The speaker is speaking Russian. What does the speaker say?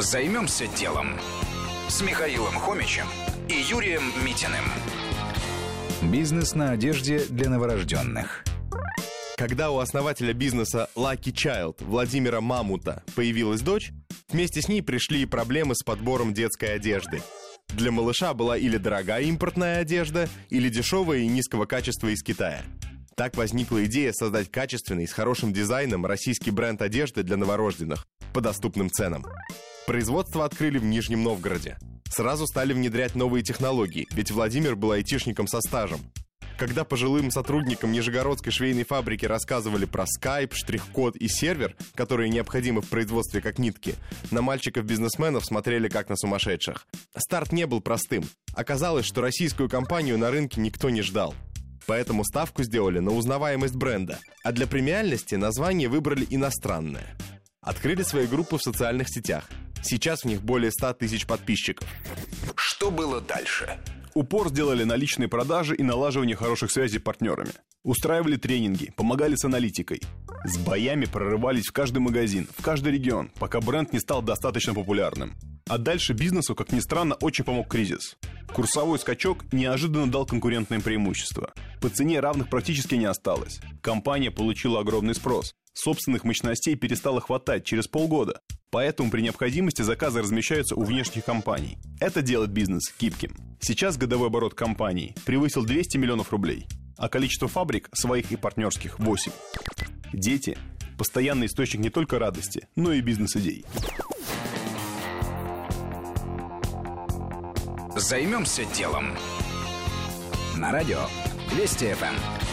Займемся делом с Михаилом Хомичем и Юрием Митиным. Бизнес на одежде для новорожденных. Когда у основателя бизнеса Lucky Child Владимира Мамута появилась дочь, вместе с ней пришли и проблемы с подбором детской одежды. Для малыша была или дорогая импортная одежда, или дешевая и низкого качества из Китая. Так возникла идея создать качественный, с хорошим дизайном российский бренд одежды для новорожденных по доступным ценам. Производство открыли в Нижнем Новгороде. Сразу стали внедрять новые технологии, ведь Владимир был айтишником со стажем. Когда пожилым сотрудникам Нижегородской швейной фабрики рассказывали про скайп, штрих-код и сервер, которые необходимы в производстве как нитки, на мальчиков-бизнесменов смотрели как на сумасшедших. Старт не был простым. Оказалось, что российскую компанию на рынке никто не ждал. Поэтому ставку сделали на узнаваемость бренда, а для премиальности название выбрали иностранное. Открыли свои группы в социальных сетях. Сейчас в них более 100 тысяч подписчиков. Что было дальше? Упор сделали на личные продажи и налаживание хороших связей с партнерами. Устраивали тренинги, помогали с аналитикой. С боями прорывались в каждый магазин, в каждый регион, пока бренд не стал достаточно популярным. А дальше бизнесу, как ни странно, очень помог кризис. Курсовой скачок неожиданно дал конкурентное преимущество. По цене равных практически не осталось. Компания получила огромный спрос. Собственных мощностей перестало хватать через полгода. Поэтому при необходимости заказы размещаются у внешних компаний. Это делает бизнес гибким. Сейчас годовой оборот компании превысил 200 миллионов рублей, а количество фабрик, своих и партнерских, 8. Дети – постоянный источник не только радости, но и бизнес-идей. Займемся делом. На радио Вести ФМ.